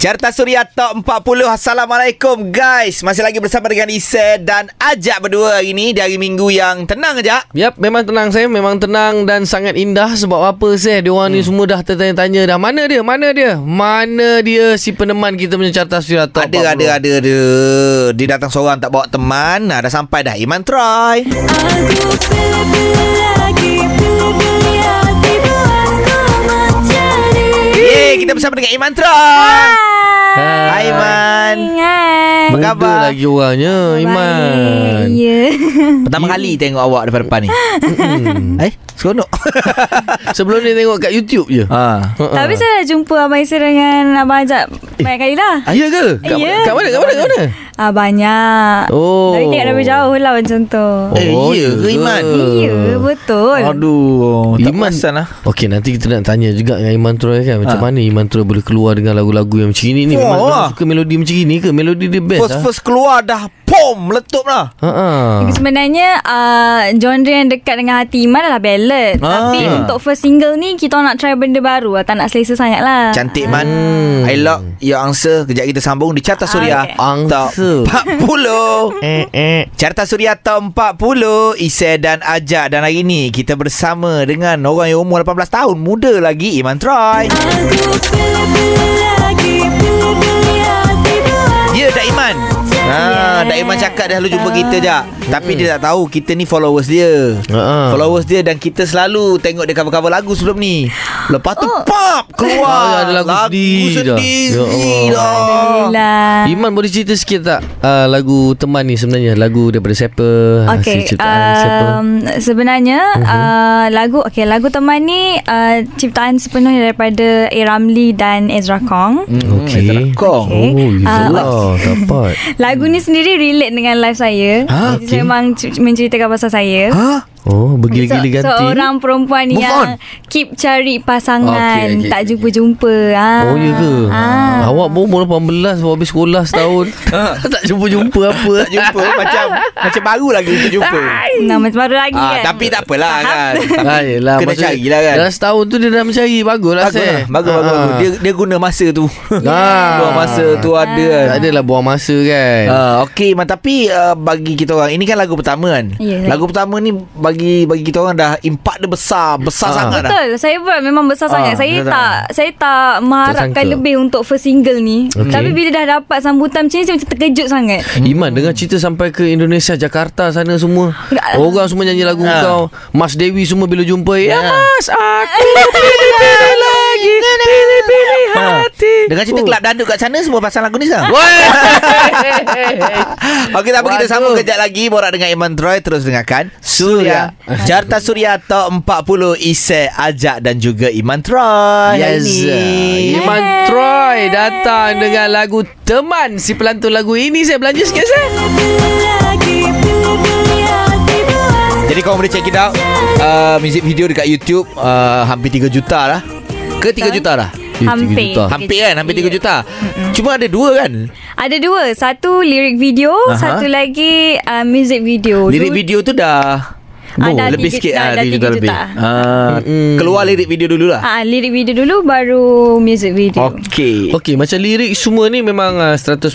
Carta Suria Top 40 Assalamualaikum guys. Masih lagi bersama dengan Ise dan Ajak berdua hari ni Di hari minggu yang tenang Ajak. Yap, memang tenang saya, memang tenang dan sangat indah. Sebab apa saya? Dia orang hmm. ni semua dah tertanya-tanya dah. Mana dia? Mana dia? Mana dia si peneman kita punya carta suria top Ada, ada, ada, ada. Dia datang seorang tak bawa teman. Nah, Dah sampai dah. Iman Troy Aku lagi Kita bersama dengan Iman Troy Hai Iman Hai Apa Muda khabar? lagi orangnya, Iman. Ya Pertama kali tengok awak depan-depan ni Eh, seronok Sebelum ni tengok kat YouTube je. ha. Ha-ha. Tapi saya dah jumpa Abang Isra dengan Abang Ajak Banyak kali dah Ah, ya ke? Kat, Ya. kat mana? Kat mana? Kat mana? ah, Banyak Oh. Tapi tengok dari jauh lah macam tu Eh, Oh, ya ke Iman? Ya betul Aduh Tak Iman perasan lah Okey nanti kita nak tanya juga dengan Iman Troy kan Macam Ha. mana Iman Troy boleh keluar dengan lagu-lagu yang macam ini ni Memang wah. suka melodi macam ini ke Melodi dia best First lah first keluar dah Pom Meletup lah Ha ah. Sebenarnya uh, genre yang dekat dengan hati Iman adalah ballad Ah. Tapi untuk first single ni Kita nak try benda baru lah. Tak nak selesa sangat lah Cantik man Hmm. I lock Your answer Kejap kita sambung Di Carta Suria Okay. Top Answer. 40 Eh eh Carta Suria Top 40 Isai dan Ajak Dan hari ni Kita bersama dengan Orang yang umur 18 tahun Muda lagi Iman Troy Aku Ha, Dak Iman cakap dah lalu jumpa kita je Tapi dia tak tahu Kita ni followers dia Ha ah. Followers dia Dan kita selalu Tengok dia cover-cover lagu sebelum ni Lepas tu Oh. Pop Keluar Ah, ada lagu sendiri dah. sendiri Ya Allah. dah. Iman boleh cerita sikit tak uh, Lagu teman ni sebenarnya Lagu daripada siapa Okay, Hasil ciptaan siapa um, sebenarnya Mhm. uh, lagu okay lagu teman ni uh, ciptaan sepenuhnya daripada A Ramli dan Ezra Kong. Hmm, Okey. Ezra Kong. Okay. Oh ya Ah, Allah Dapat Lagu ni sendiri relate dengan life saya. Ha, Jadi okey. saya memang menceritakan pasal saya. Ha? Oh bergila-gila ganti? Seorang perempuan Move yang on. keep cari pasangan, Okey, okey, tak jumpa-jumpa. Ah. Oh ya ke? Ah. Awak pun umur 18 Baru habis sekolah setahun. Tak jumpa-jumpa apa. Tak jumpa Macam Macam baru lagi kita jumpa. Nah, macam baru lagi ah, kan. Tapi tak apalah kan. Ah, yelah, Kena maksudnya carilah kan. Dalam setahun tu dia dah mencari Bagus lah Bagus saya lah Bagus, bagus, bagus. Dia, dia guna masa tu. Ah. Buang masa tu ada kan. Tak adalah buang masa kan. Ah, Okey Tapi uh, bagi kita orang Ini kan lagu pertama kan? Ya, Lagu pertama ni Bagi bagi kita orang dah Impact dia besar Besar Ah. sangat dah Betul Saya pun memang besar Ah, sangat Saya besar tak Saya tak mengharapkan Tersangka. lebih Untuk first single ni Okey. Tapi bila dah dapat sambutan macam ni Saya macam terkejut sangat Iman dengar cerita sampai ke Indonesia Jakarta sana semua Orang semua nyanyi lagu Ha. kau Mas Dewi semua bila jumpa Ya Ha. Mas aku pilih-pilih lagi. Pilih-pilih Ha. hati. Dengan cerita Oh. kelab dandut kat sana Semua pasal lagu ni sekarang Woi. Okey tak apa kita sambung kejap lagi. Borak dengan Iman Troy Terus dengarkan Surya. Carta Surya Top 40 Isai Ajak dan juga Iman Troy. Yes. Iman Troy datang dengan lagu Teman. Si pelantun lagu ini Saya belanja sikit saya Jadi korang boleh check it out. Uh, Music video dekat YouTube uh, Hampir 3 juta lah Ke 3 juta lah Hampir. Juta. Hampir kan? Hampir 3 Ya. juta Cuma ada dua kan? Ada dua. Satu lirik video Aha. Satu lagi uh, Music video. Lirik video tu dah Ah, dah Lebih sikit dah- lah dah 3 juta lebih juta. Ah, Mm-mm. Keluar lirik video dulu lah Ah, lirik video dulu baru music video. Okey Okey macam lirik semua ni memang uh, 100%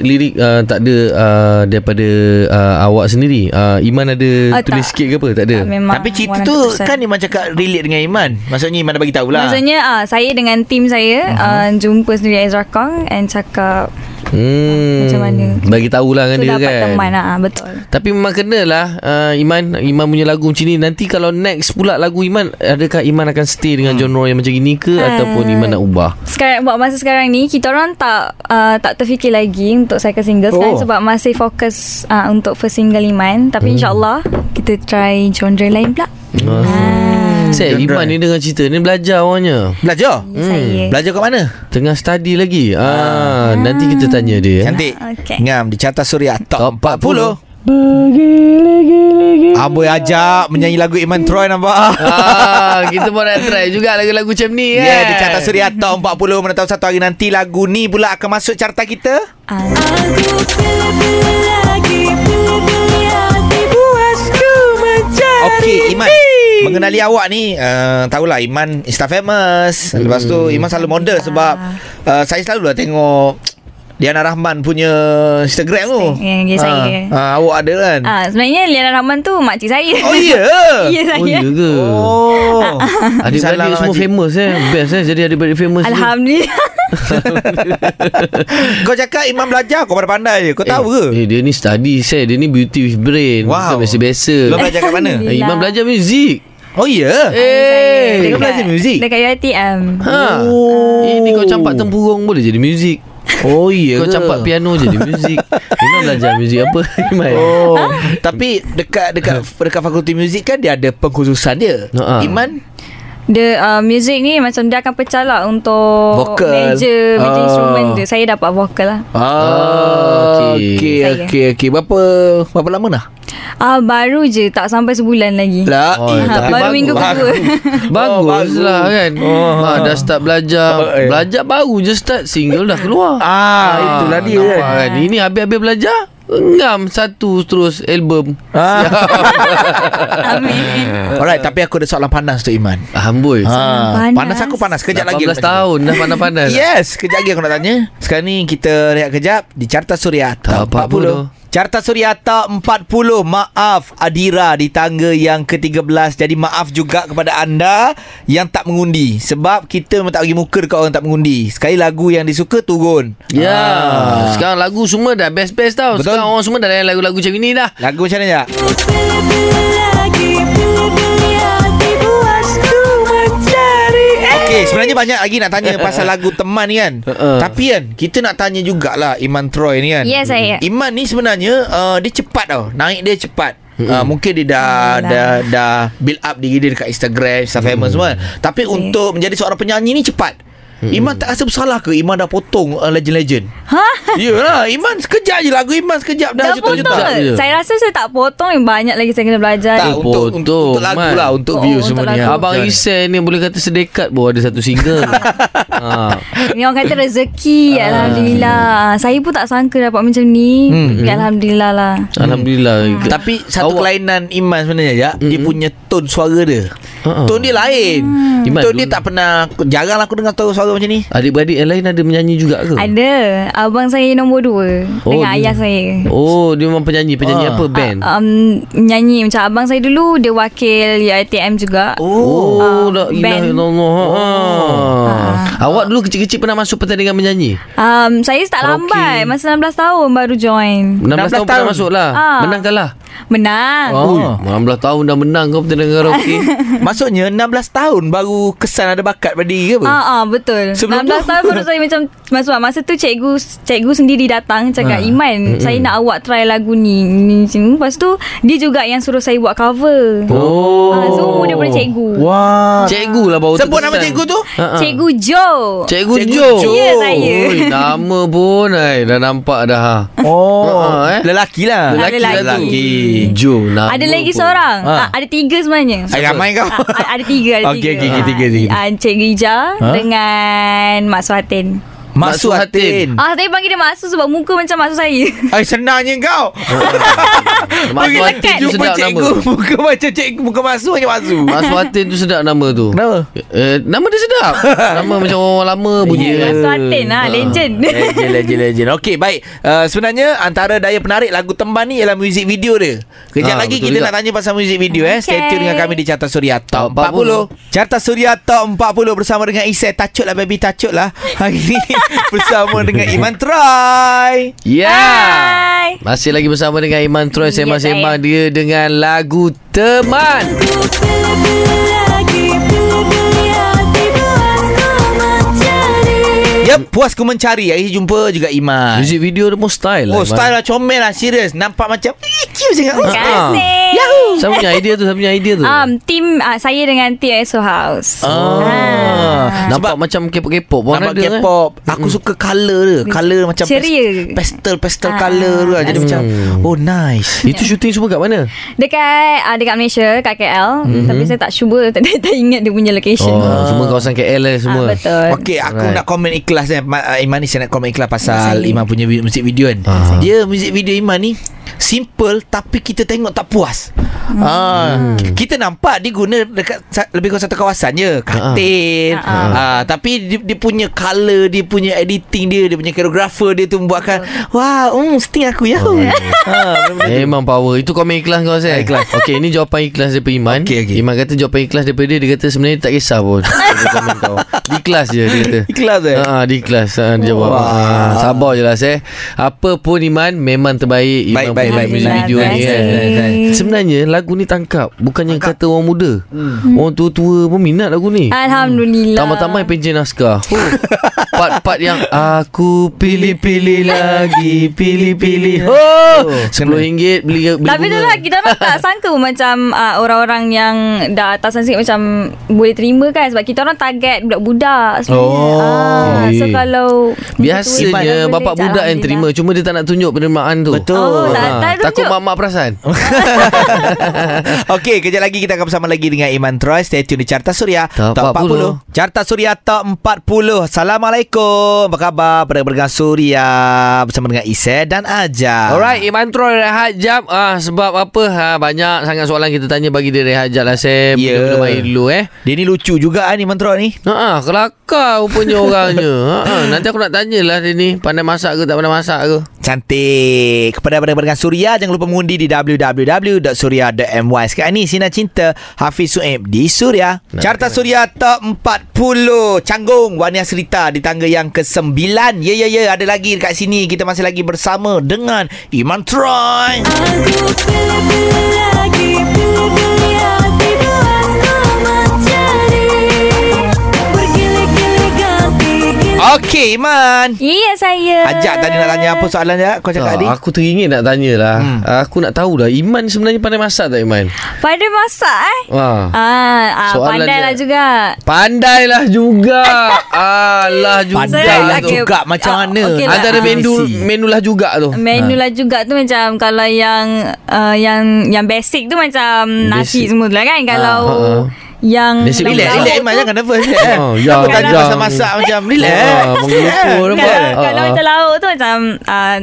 lirik uh, tak ada uh, daripada uh, awak sendiri. Uh, Iman ada Ah, tulis tak. sikit ke apa? Tak ada. Ah, memang Tapi cerita tu 100%. Kan Iman cakap relate dengan Iman Maksudnya Iman dah bagi tahu lah Maksudnya ah, saya dengan tim saya Mhm. uh, jumpa sendiri Ezra Kong and cakap Hmm. Macam mana? Bagi tahulah dengan tu dia dapat kan. teman ah betul. Tapi memang kenalah uh, Iman Iman punya lagu macam ni Nanti kalau next pula lagu Iman Adakah Iman akan stay dengan Hmm. genre yang macam ini ke Ah. Ataupun Iman nak ubah Sekarang buat masa sekarang ni kita orang tak uh, tak terfikir lagi untuk second single sekarang Oh. sebab masih fokus uh, untuk first single Iman Hmm. tapi insyaallah kita try genre lain pula. Saya Genre. Iman ni dengan cerita ni belajar orangnya Belajar Hmm. Saya. Belajar kat mana Tengah study lagi ah, Nanti kita tanya dia eh. Cantik Okey. Ngam di Carta Suria Top, Top 40 Aboy ajak Menyanyi lagu Iman Troy nampak ah, Kita pun nak try juga lagu-lagu macam ni Ya, kan yeah, di Carta Suria Top 40 Mana tahu satu hari nanti lagu ni pula akan masuk carta kita. Ah, Aku lagi Okey, Iman. Mengenali awak ni uh, Tahulah Iman Insta famous. Lepas tu Iman selalu model Sebab uh, Saya selalu lah tengok Diana Rahman punya Instagram tu. Ya, ya, saya. Ah, Awak ada kan? Ah, sebenarnya Liana Rahman tu makcik saya. Oh ya ya Oh saya. ya ke? Oh. Adik-beradik semua famous eh? Best eh? Jadi adik-beradik famous. Alhamdulillah. Kau cakap Iman belajar Kau pandai je Kau tahu ke? Eh dia ni study saya Dia ni beauty with brain. Wow. Bukan biasa-biasa. Belajar kat mana? Eh, Iman belajar muzik Oh ya Eh Kau belajar muzik? Dekat UiTM. Ha. Oh. Ini kau campak tempurung boleh jadi muzik. Oh ya Kau ke? campak piano jadi muzik. Iman belajar muzik apa? Iman. Oh, tapi dekat dekat dekat fakulti muzik kan dia ada pengkhususan dia. Ha. Iman Dia uh, music ni macam dia akan pecah lah untuk Vokal. Major, major Ah. instrument dia. Saya dapat vokal lah. Ah, okey. okey Saya. okey okey. Berapa berapa lama dah? Ah baru je tak sampai sebulan lagi. La Oh. Ha, baru bagus. minggu kedua. Bagus, Oh, bagus. lah kan. Oh, ha, dah start belajar. Oh, eh. Belajar baru je start single dah keluar. Ah, itulah dia kan. kan. Ini habis-habis belajar ngam satu terus album. Ah. Amin. Alright, tapi aku ada soalan panas tu Iman. Amboi. Ha, Panas. panas aku panas kejap lagi. 18 aku nak tahun dah panas-panas. Yes, kejap lagi aku nak tanya. Sekarang ni kita rehat kejap di Carta Suria Top Top 40. Carta Suria Top 40. Maaf Adira di tangga yang ke-13. Jadi maaf juga kepada anda yang tak mengundi. Sebab kita memang tak bagi muka dekat orang tak mengundi. Sekali lagu yang disuka turun. Ya, Ah. sekarang lagu semua dah best-best tau. Betul. Sekarang orang semua dah layan lagu-lagu macam ini dah. Lagu macam mana ya? Banyak lagi nak tanya pasal lagu teman ni kan. Uh-uh. Tapi kan kita nak tanya jugalah Iman Troy ni kan. Ya, saya. Iman ni sebenarnya uh, dia cepat tau. Naik dia cepat. Uh, mungkin dia dah, Alhamdulillah. dah dah build up diri dia dekat Instagram, Insta famous semua. Tapi untuk menjadi seorang penyanyi ni cepat. Iman tak rasa bersalah ke Iman dah potong uh, legend-legend? Ha? Yalah, Iman sekejap je lagu Iman sekejap dah Dah potong juta-juta. je. Saya rasa saya tak potong yang Banyak lagi saya kena belajar Tak, Eh, untuk, untuk, potong, untuk lagu Man. lah, untuk Oh, view untuk semua ni. lagu. Abang Isen ni boleh kata sedekat pun ada satu single. ha. Ni orang kata rezeki Alhamdulillah Saya pun tak sangka dapat macam ni Hmm. Tapi Alhamdulillah lah Alhamdulillah. Tapi satu Awak- kelainan Iman sebenarnya ya, dia punya tone suara dia. Ha-ha. Tone dia lain. Iman, Tone dia tak pernah jarang lah aku dengar tone suara macam ni. Adik-beradik yang lain ada menyanyi juga ke? Ada Abang saya nombor dua Oh, Dengan dia- ayah saya Oh, dia memang penyanyi. Penyanyi Ah. apa? Band? Ah, um, Nyanyi Macam abang saya dulu Dia wakil UiTM juga Oh, Ah, la ilaha band. illallah. Ha. Ah. Awak dulu kecil-kecil pernah masuk pertandingan menyanyi? um, Saya start lambat Masa 16 tahun baru join 16, 16 tahun, pernah tahun. masuk lah. Ah. Menang kalah? Menang Oh. Ui, 16 tahun dah menang kau pertandingan karaoke. Maksudnya 16 tahun baru kesan ada bakat pada diri ke apa? Ah, ah betul. Sebelum 16 tu? tahun baru saya macam masuk masa tu cikgu cikgu sendiri datang cakap Ah. Iman, saya nak awak try lagu ni. ni. Lepas tu dia juga yang suruh saya buat cover. Oh. Ah, semua daripada cikgu. Wah. Cikgu lah baru Sebut nama cikgu tu? Ha, ha. Cikgu Joe. Cikgu, Cikgu Jo. Jo. Ya, saya. Ui, nama pun ay, dah nampak dah. ha. Oh, Ha, eh. lelaki lah. Lelaki lah tu. lelaki. Jo nama Ada lagi pun. seorang. Ah. Ah, ada tiga sebenarnya. Ay, ramai kau. Ada tiga, ada Okey, tiga. okey, okey, tiga, tiga. Ah, Cikgu Ija Ha? dengan Mak Suhatin. Mak Suhatin. Ah, saya panggil dia Mak Su sebab muka macam Mak Su saya. Ay, senangnya kau. Suhatin dekat. tu Jumpa sedap cikgu nama. Muka macam cikgu Muka masuk macam masuk Mak Suhatin tu sedap nama tu. Kenapa? Eh, nama dia sedap. nama macam orang lama bunyi. Mak kan. Suhatin lah, legend. Legend, legend, legend. Okey, baik. Uh, sebenarnya antara daya penarik lagu Temban ni ialah muzik video dia. Kejap Ah, lagi kita juga. nak tanya pasal muzik video eh. Stay tune dengan kami di Carta Suria Top Top 40. Carta Suria Top 40 bersama dengan Isai. Tacut lah baby, tacut lah. Hari ni bersama dengan Iman Troy. Ya. Hai. Masih lagi bersama dengan Iman Troy sembang-sembang saya. dia dengan lagu Teman. Ya, puas ku mencari. Hari jumpa juga Iman. Music video dia pun style Oh, lah. Iman. style lah comel lah. Serius. Nampak macam eh, cute sangat. Oh, Terima Ah. kasih. Yahoo. Siapa punya idea tu? Siapa punya idea tu? Um, tim uh, saya dengan tim EXO House. Ah. Nampak macam K-pop-K-pop Nampak ada kan? K-pop Aku suka colour dia Colour macam Ceria. Pastel Pastel Ah, colour tu lah Jadi rasa. macam Oh nice Itu syuting semua kat mana? Dekat uh, dekat Malaysia, kat KL. Mm-hmm. Tapi saya tak cuba, tak, tak, ingat dia punya location. Oh, semua kawasan KL lah semua. Ah, betul. Okay aku Alright. nak komen ikhlas ni Ma- uh, Iman ni saya nak komen ikhlas Pasal Saya. Iman punya muzik video kan Ah. Dia muzik video Iman ni simple tapi kita tengok tak puas. Hmm. Ah, kita nampak dia guna dekat lebih kurang satu kawasan je, katil. Ha, ha. Ah, tapi dia, dia punya color, dia punya editing dia, dia punya choreographer dia tu membuatkan wah, um, sting aku ya. Ha. Memang power Itu komen ikhlas kau saya Ikhlas Okey ini jawapan ikhlas daripada Iman Okey, okey. Iman kata jawapan ikhlas daripada dia Dia kata sebenarnya tak kisah pun Dia komen kau Di kelas je dia kata Ikhlas eh? Ha, di kelas ha, Dia jawab Wah. ha, Sabar je lah saya Apa pun Iman Memang terbaik Iman Baik, baik, baik. Alhamdulillah, video ni kan. Sebenarnya lagu ni tangkap Bukannya kata orang muda Orang tua-tua pun minat lagu ni Alhamdulillah. Tambah-tambah pencen naskah. Part-part yang Aku pilih-pilih lagi Pilih-pilih Oh RM10 beli, beli Tapi tu bunga. lah kita orang tak sangka pun macam uh, orang-orang yang dah atasan sikit macam boleh terima kan sebab kita orang target budak-budak sebenarnya. Oh. Ah, so Eh. kalau Biasanya boleh, bapak budak yang terima. Cuma dia tak nak tunjuk penerimaan tu Betul. Oh, tak- Ha, tak Takut tunjuk. mak-mak perasan Okey, kejap lagi kita akan bersama lagi dengan Iman Troy. Stay tune di Carta Suria Top 40. Carta Suria Top 40. Assalamualaikum. Apa khabar? Pendengar Suria bersama dengan Isai dan Aja. Alright Iman Troy rehat jap ah, Sebab apa ha, Banyak sangat soalan kita tanya Bagi dia rehat jap lah Saya Ya. Minum air dulu eh Dia ni lucu juga ah, ni Iman Troy ni. Ha, kelakar rupanya orangnya ha, Nanti aku nak tanyalah dia ni Pandai masak ke tak pandai masak ke Cantik. Kepada pendengar Suria jangan lupa mengundi di www.suria.my. Sekarang ni Sina Cinta Hafiz Suib di Suria. Carta Suria Top 40. Canggung Wania Serita di tangga yang ke-9. Ya ya ya ada lagi dekat sini. Kita masih lagi bersama dengan Iman Troy. Aku pilih-pilih lagi Pilih-pilih Okey Iman. Ya saya. Ajak tadi nak tanya apa soalan je kau cakap Ah, tadi? Aku teringin nak tanya lah Hmm. Aku nak tahu dah Iman sebenarnya pandai masak tak Iman? Pada masak eh. Ah, ah Soalan pandai dia. lah juga. Pandailah juga Alah juga Pandailah Saya- juga okey. macam Ah, mana? okey lah. Antara menu menu lah juga tu Menu lah juga tu macam kalau yang uh, yang yang basic tu macam nasi Basic. semua tu lah kan. Kalau ha, ha. Yang Relax, relax tu- Iman jangan nervous eh. Oh, Apa yang- tanya pasal masak macam relax. Ah, Mengelupur Kalau, Ah, kalau ah. macam lauk tu macam uh,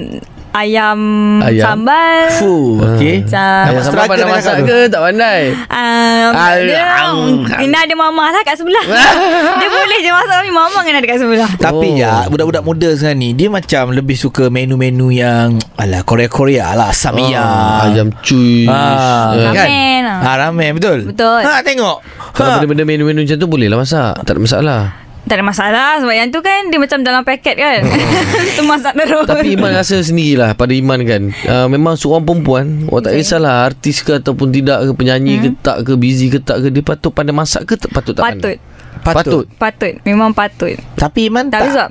ayam, Ayam. sambal. Fuh, okey. Macam Ayam sambal pandai masak nak ke tak pandai? Um, Al- dia, ang- Kena ada mama lah kat sebelah Dia boleh je masak Tapi mama kena ada kat sebelah Tapi Oh. ya budak-budak muda sekarang ni dia macam lebih suka menu-menu yang ala Korea-Korea lah Samia. Ah, Ayam cuy Ah, kan? Ramen. Ha, ramen betul. Betul. Ha tengok. Kalau Ha. benda-benda menu-menu macam tu Boleh lah masak Tak ada masalah Tak ada masalah Sebab yang tu kan Dia macam dalam paket kan. Tu masak terus. Tapi Iman rasa sendirilah Pada Iman kan. Uh, Memang seorang perempuan Orang tak kisahlah Artis ke ataupun tidak ke Penyanyi ke tak ke Busy ke tak ke Dia patut pandai masak ke Patut tak Patut. pandai? Patut. Patut Memang patut Tapi Iman Tapi tak. sebab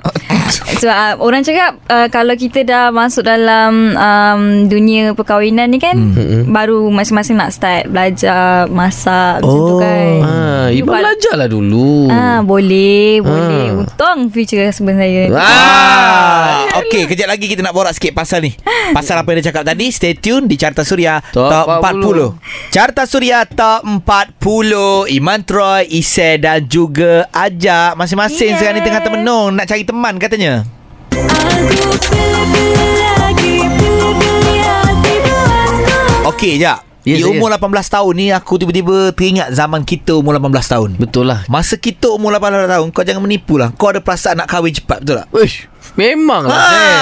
Sebab uh, orang cakap uh, Kalau kita dah masuk dalam um, Dunia perkahwinan ni kan Hmm. Baru masing-masing nak start Belajar Masak Macam tu Oh. kan Ah, Iman Kalau- belajarlah dulu Ah, boleh, boleh. Ah. Untung future husband saya. Ah, Okey, kejap lagi kita nak borak sikit pasal ni. Pasal apa yang dia cakap tadi. Stay tune di Carta Suria Top Top, 40. Carta Suria Top 40. Iman Troy, Ise dan juga Ajak. Masing-masing Yeah. sekarang ni tengah termenung nak cari teman katanya. Aku lagi Okey, Ajak. Ya, di umur 18 tahun ni aku tiba-tiba teringat zaman kita umur 18 tahun. Betul lah Masa kita umur 18 tahun Kau jangan menipu lah Kau ada perasaan nak kahwin cepat Betul tak? Uish, Memang lah Ah. eh.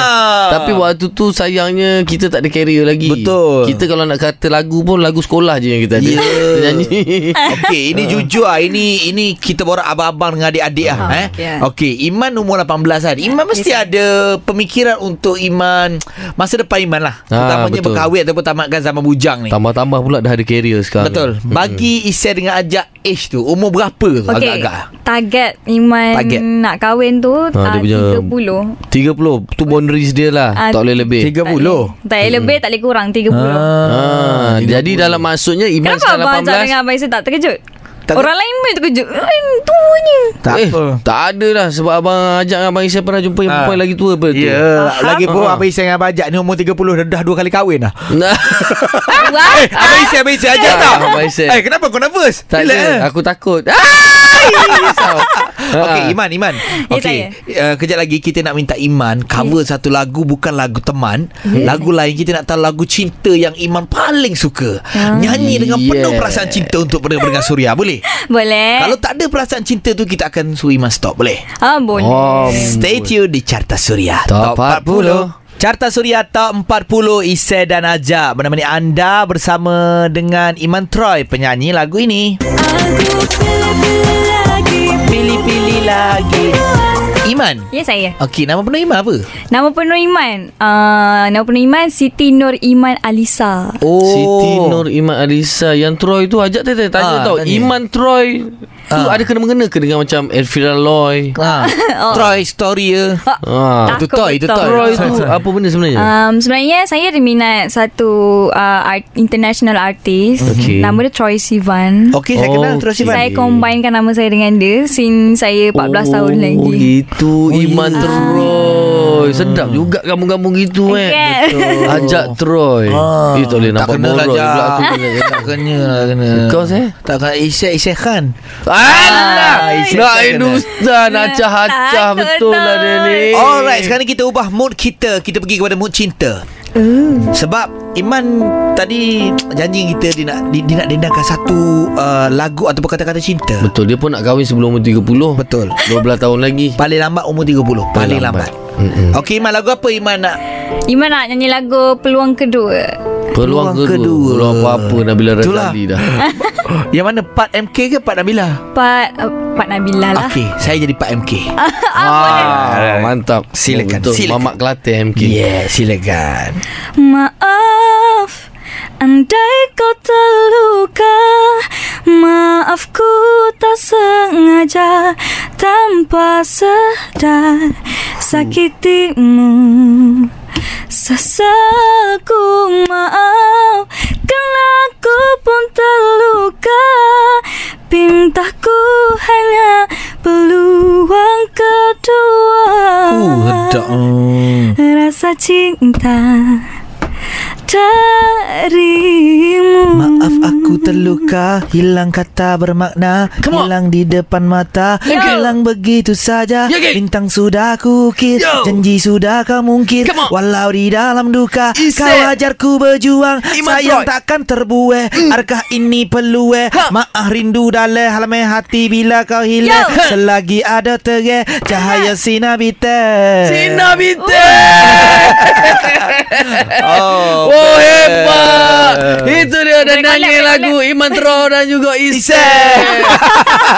Tapi waktu tu sayangnya Kita tak ada carrier lagi Betul. Kita kalau nak kata lagu pun Lagu sekolah je yang kita ada Ya. Kita Nyanyi Okey, ini jujur ah. Ini ini kita borak abang-abang dengan adik-adik ah, Ah, eh. ya. Okey, Iman umur 18 kan. Iman mesti Yes. ada pemikiran untuk Iman masa depan Iman lah. Ah, Terutamanya betul. berkahwin ataupun tamatkan zaman bujang ni. Tambah-tambah pula dah ada carrier sekarang Betul. Bagi Isai dengan Ajak age tu umur berapa tu Okey, agak-agak? target Iman Target. nak kahwin tu Ha, dia ah, punya- 30. 30 Tu boundaries dia lah Ah, Tak boleh lebih 30. Tak boleh, tak boleh lebih, tak boleh kurang 30. Ah, jadi dalam maksudnya Iman Kenapa abang sekarang dengan Abang Isa tak terkejut? Tak- Orang lain pun terkejut. Eh, tuanya. Tak eh, apa. Tak ada lah Sebab abang ajak dengan Abang Isai Pernah jumpa yang Ah. perempuan lagi tua apa tu Ya, lagi pun Ah. Abang Isai dengan Abang Ajak ni umur 30 dah, dah dua kali kahwin dah. Wah. Eh, Abang Isai, Abang Isai Ajak Ah, tau. Abang Isai. Eh, kenapa kau nervous? tak Relax. ada Aku takut ah! Okey, Ha. Iman, Iman. Okey, uh, kejap lagi kita nak minta Iman cover satu lagu bukan lagu teman, lagu lain kita nak tahu lagu cinta yang Iman paling suka. Nyanyi dengan penuh Yeah. perasaan cinta untuk pendengar-pendengar Suria, boleh? Boleh. Kalau tak ada perasaan cinta tu kita akan suruh Iman stop, boleh? ah, boleh. Oh, Stay tune di Carta Suria Top 40. Carta Suria Top 40 Isai dan Ajak Menemani anda bersama dengan Iman Troy Penyanyi lagu ini Aku pilih-pilih lagi Pilih-pilih lagi Iman Ya saya. Okey, nama penuh Iman apa? Nama penuh Iman. Uh, nama penuh Iman Siti Nur Iman Alisa. Oh Siti Nur Iman Alisa Yang Troy tu Ajak tanya, tanya Ah, tau tanya. Iman Troy Tu Ah. ada kena-mengena ke Dengan macam Elvira Loy ha. Troy story ya Ah. Itu toy, itu toy. Troy tu Apa benda sebenarnya Um, sebenarnya saya ada minat satu uh, art, international artist. Okey. Nama dia Troy Sivan. Okey, saya Oh, kenal okey. Iman Saya combinekan nama saya dengan dia since saya 14 tahun Oh lagi. gitu Iman Troy Sedap juga Gambung-gambung gitu eh Kan? Ajak Troy. Ah, Eh tak boleh tak nampak kena lah pula aku kena Tak kena lah kena. Kau, Seh? Tak kena Isyek Isyek Khan. Alah! Isyek Nak. Hindustan Acah-acah Takut Betul lah dia ni Alright, sekarang kita ubah mood kita. Kita pergi kepada mood cinta. Sebab Iman tadi janji kita dia nak dia, dia nak dendangkan satu uh, lagu ataupun kata-kata cinta. Betul Dia pun nak kahwin sebelum umur 30 Betul. 12 tahun lagi Paling lambat umur 30. Paling lambat. Mm-mm. Okey Iman lagu apa Iman nak? Iman nak nyanyi lagu Peluang Kedua. Peluang Peluang kedua kedua. Peluang apa-apa Nabila. Razali dah Yang mana Part MK ke Part Nabila? Pak uh, Pak Nabila lah. Okey, saya jadi Part MK. ah, Mantap Silakan, Betul silakan. Mamak Kelantan MK Yeah, silakan. Maaf Andai kau terluka Maafku tak sengaja Tanpa sedar Sakitimu Sesaku maaf Kerana aku pun terluka Pintaku hanya peluang kedua Uh, sedap. Hmm. Rasa cinta darimu Maaf aku terluka Hilang kata bermakna Come on. Hilang di depan mata Yo. Hilang begitu saja Yo, geng. Bintang sudah ku ukir Yo. Janji sudah kau mungkir on. Walau di dalam duka Ise. Kau ajar ku berjuang Iman Sayang Troy. takkan terbuai Adakah ini perlu eh Ha. Maaf rindu dalam Halamai hati bila kau hilang Yo. Selagi ada terai Cahaya sinar bintang Sina Binte Oh, Oh hebat Itu dia Boleh nyanyi lagu Iman Tro dan juga Ise Ise.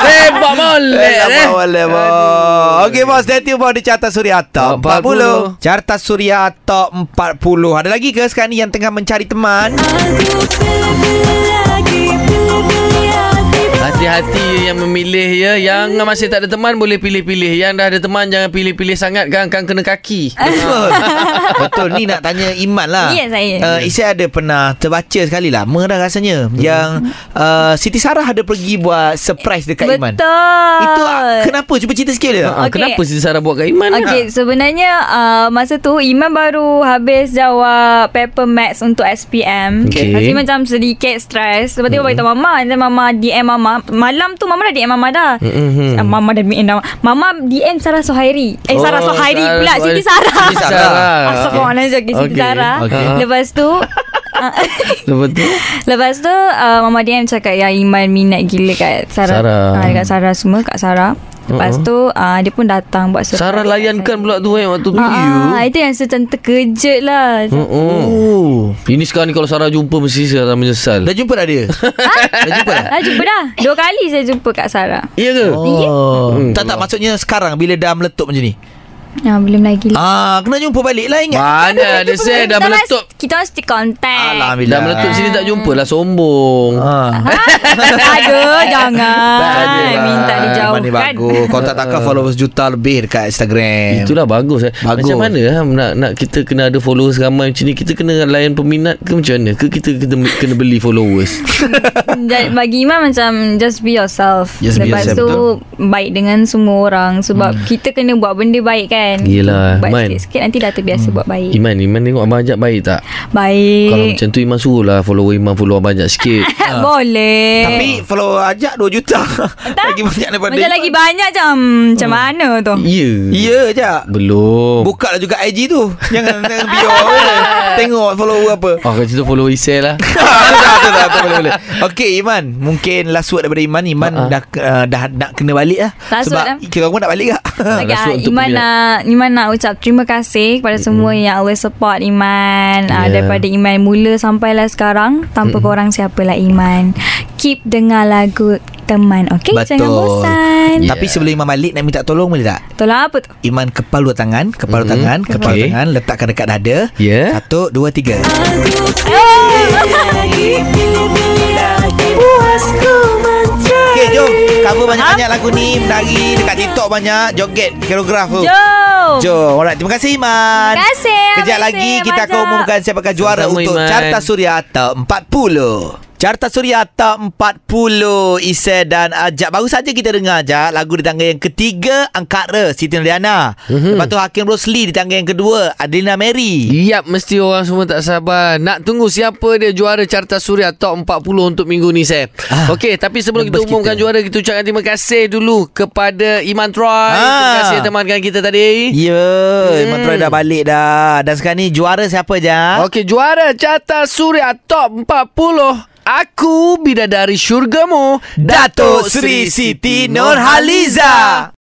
Hebat molek eh Boleh, boleh, boleh. Okey, bos. Stay tune bos di Carta Suria Top Top 40. Carta Suria Top 40. Ada lagi ke sekarang ni yang tengah mencari teman? Aku pilih-pilih lagi hati Hati-hati yang memilih ya Yang masih tak ada teman Boleh pilih-pilih Yang dah ada teman Jangan pilih-pilih sangat Kan kan kena kaki Betul. Betul. Ni nak tanya Iman lah. Ya, saya. Uh, Isai ada pernah terbaca sekali lama dah rasanya. Yang uh, Siti Sarah ada pergi buat surprise dekat Iman. Betul Itu uh, kenapa? Cuba cerita sikit dia. Ah, Okey. Kenapa Siti Sarah buat kat Iman Okey, sebenarnya uh, masa tu Iman baru habis jawab paper maths untuk SPM. Okey. Jadi macam sedikit stres. Lepas tu beritahu mama, dan mama DM mama. Malam tu mama dah DM mama dah. Mm-hmm. Ah, Mama dah DM. Mama DM Sarah Sohairi. Eh Oh, Sarah Sohairi Sarah pula. Siti Sarah. Siti Sarah. Astagfirullahalazim okay, Siti Okey, Sarah. okey. Lepas tu ah, Lepas tu Lepas tu uh, Mama DM cakap Ya Iman minat gila kat Sarah, Sarah. Ah, Dekat Sarah semua Kat Sarah Lepas Uh-uh. tu uh, Dia pun datang buat surprise Sarah layankan pula tu eh Waktu tu Ah, itu yang macam terkejut lah. Oh. Ini sekarang ni kalau Sarah jumpa Mesti Sarah menyesal Dah jumpa dah dia? dah jumpa dah? Dah jumpa dah. Dua kali saya jumpa Kak Sarah. Iya ke? Oh. Hmm. Tak tak maksudnya sekarang bila dah meletup macam ni. Ah, belum lagi. Ah, kena jumpa balik lah ingat. Mana ada saya dah Kita meletup mas- Kita still contact. Alhamdulillah. Dah meletup sini tak jumpa lah Sombong Ah. Aduh, jangan. adalah. Minta Iman dijauhkan. ni bagus Kau tak takkan followers juta lebih dekat Instagram Itulah bagus, eh. Bagus. Macam mana ha? nak, nak kita kena ada followers ramai macam ni Kita kena layan peminat ke macam mana Ke kita kena, kena beli followers Dan Bagi Iman macam Just be yourself Just be Lepas yourself, tu Baik dengan semua orang Sebab kita kena buat benda baik kan kan? Yelah, Buat Man. sikit-sikit Nanti dah terbiasa buat baik. Iman Iman tengok Abang Ajak baik tak? Baik. Kalau macam tu Iman suruh lah Follower Iman follow Abang Ajak sikit. Boleh. Tapi follow ajak 2 juta. Lagi banyak daripada Macam lagi banyak macam Macam mana tu? Ya. Ya ajak. Belum. Buka lah juga IG tu. Jangan jangan bio je. Tengok follower apa. Oh kat situ follow Isel lah. Betul tak, tak, betul, boleh, boleh. Okey Iman. Mungkin last word daripada Iman. Iman Ha-ha. dah uh, dah nak kena balik lah. Last Sebab word kita pun nak balik tak Lagi, ah, untuk Iman peminat. Nak Iman nak ucap terima kasih kepada semua yang always support Iman yeah. Yeah. daripada Iman mula sampailah sekarang tanpa korang siapalah Iman. Keep dengar lagu teman, okey? Jangan bosan. Yeah. Tapi sebelum Iman balik Nak minta tolong boleh tak Tolong apa tu? Iman kepal dua tangan Kepal dua Mhm. tangan Kepal dua tangan Letakkan dekat dada Ya. Satu Dua tiga lagi Pilih-pilih lagi Puasku Cover banyak-banyak lagu ni Menari Dekat TikTok banyak Joget Koreograf tu Jom. Jom Alright Terima kasih Iman. Terima kasih, Kejap lagi Kita akan umumkan Siapakah juara Untuk Iman. Carta Suria Top 40 Carta Suria Top 40 Isai dan Ajak. Baru saja kita dengar Ajak Lagu di tangga yang ketiga Angkara Siti Nurdiana Mhm. Lepas tu Hakim Rosli Di tangga yang kedua Adelina Mary. Yap mesti orang semua tak sabar. Nak tunggu siapa dia juara Carta Suria Top 40 untuk minggu ni saya Ah, Okey tapi sebelum kita umumkan kita. juara Kita ucapkan terima kasih dulu Kepada Iman Troy. Terima Ah. kasih temankan kita tadi. Ya yeah, Iman Troy dah balik dah. Dan sekarang ni Juara siapa je Okey juara Carta Suria Top 40 Aku Bidadari Syurgamu Datuk Sri Siti Nurhaliza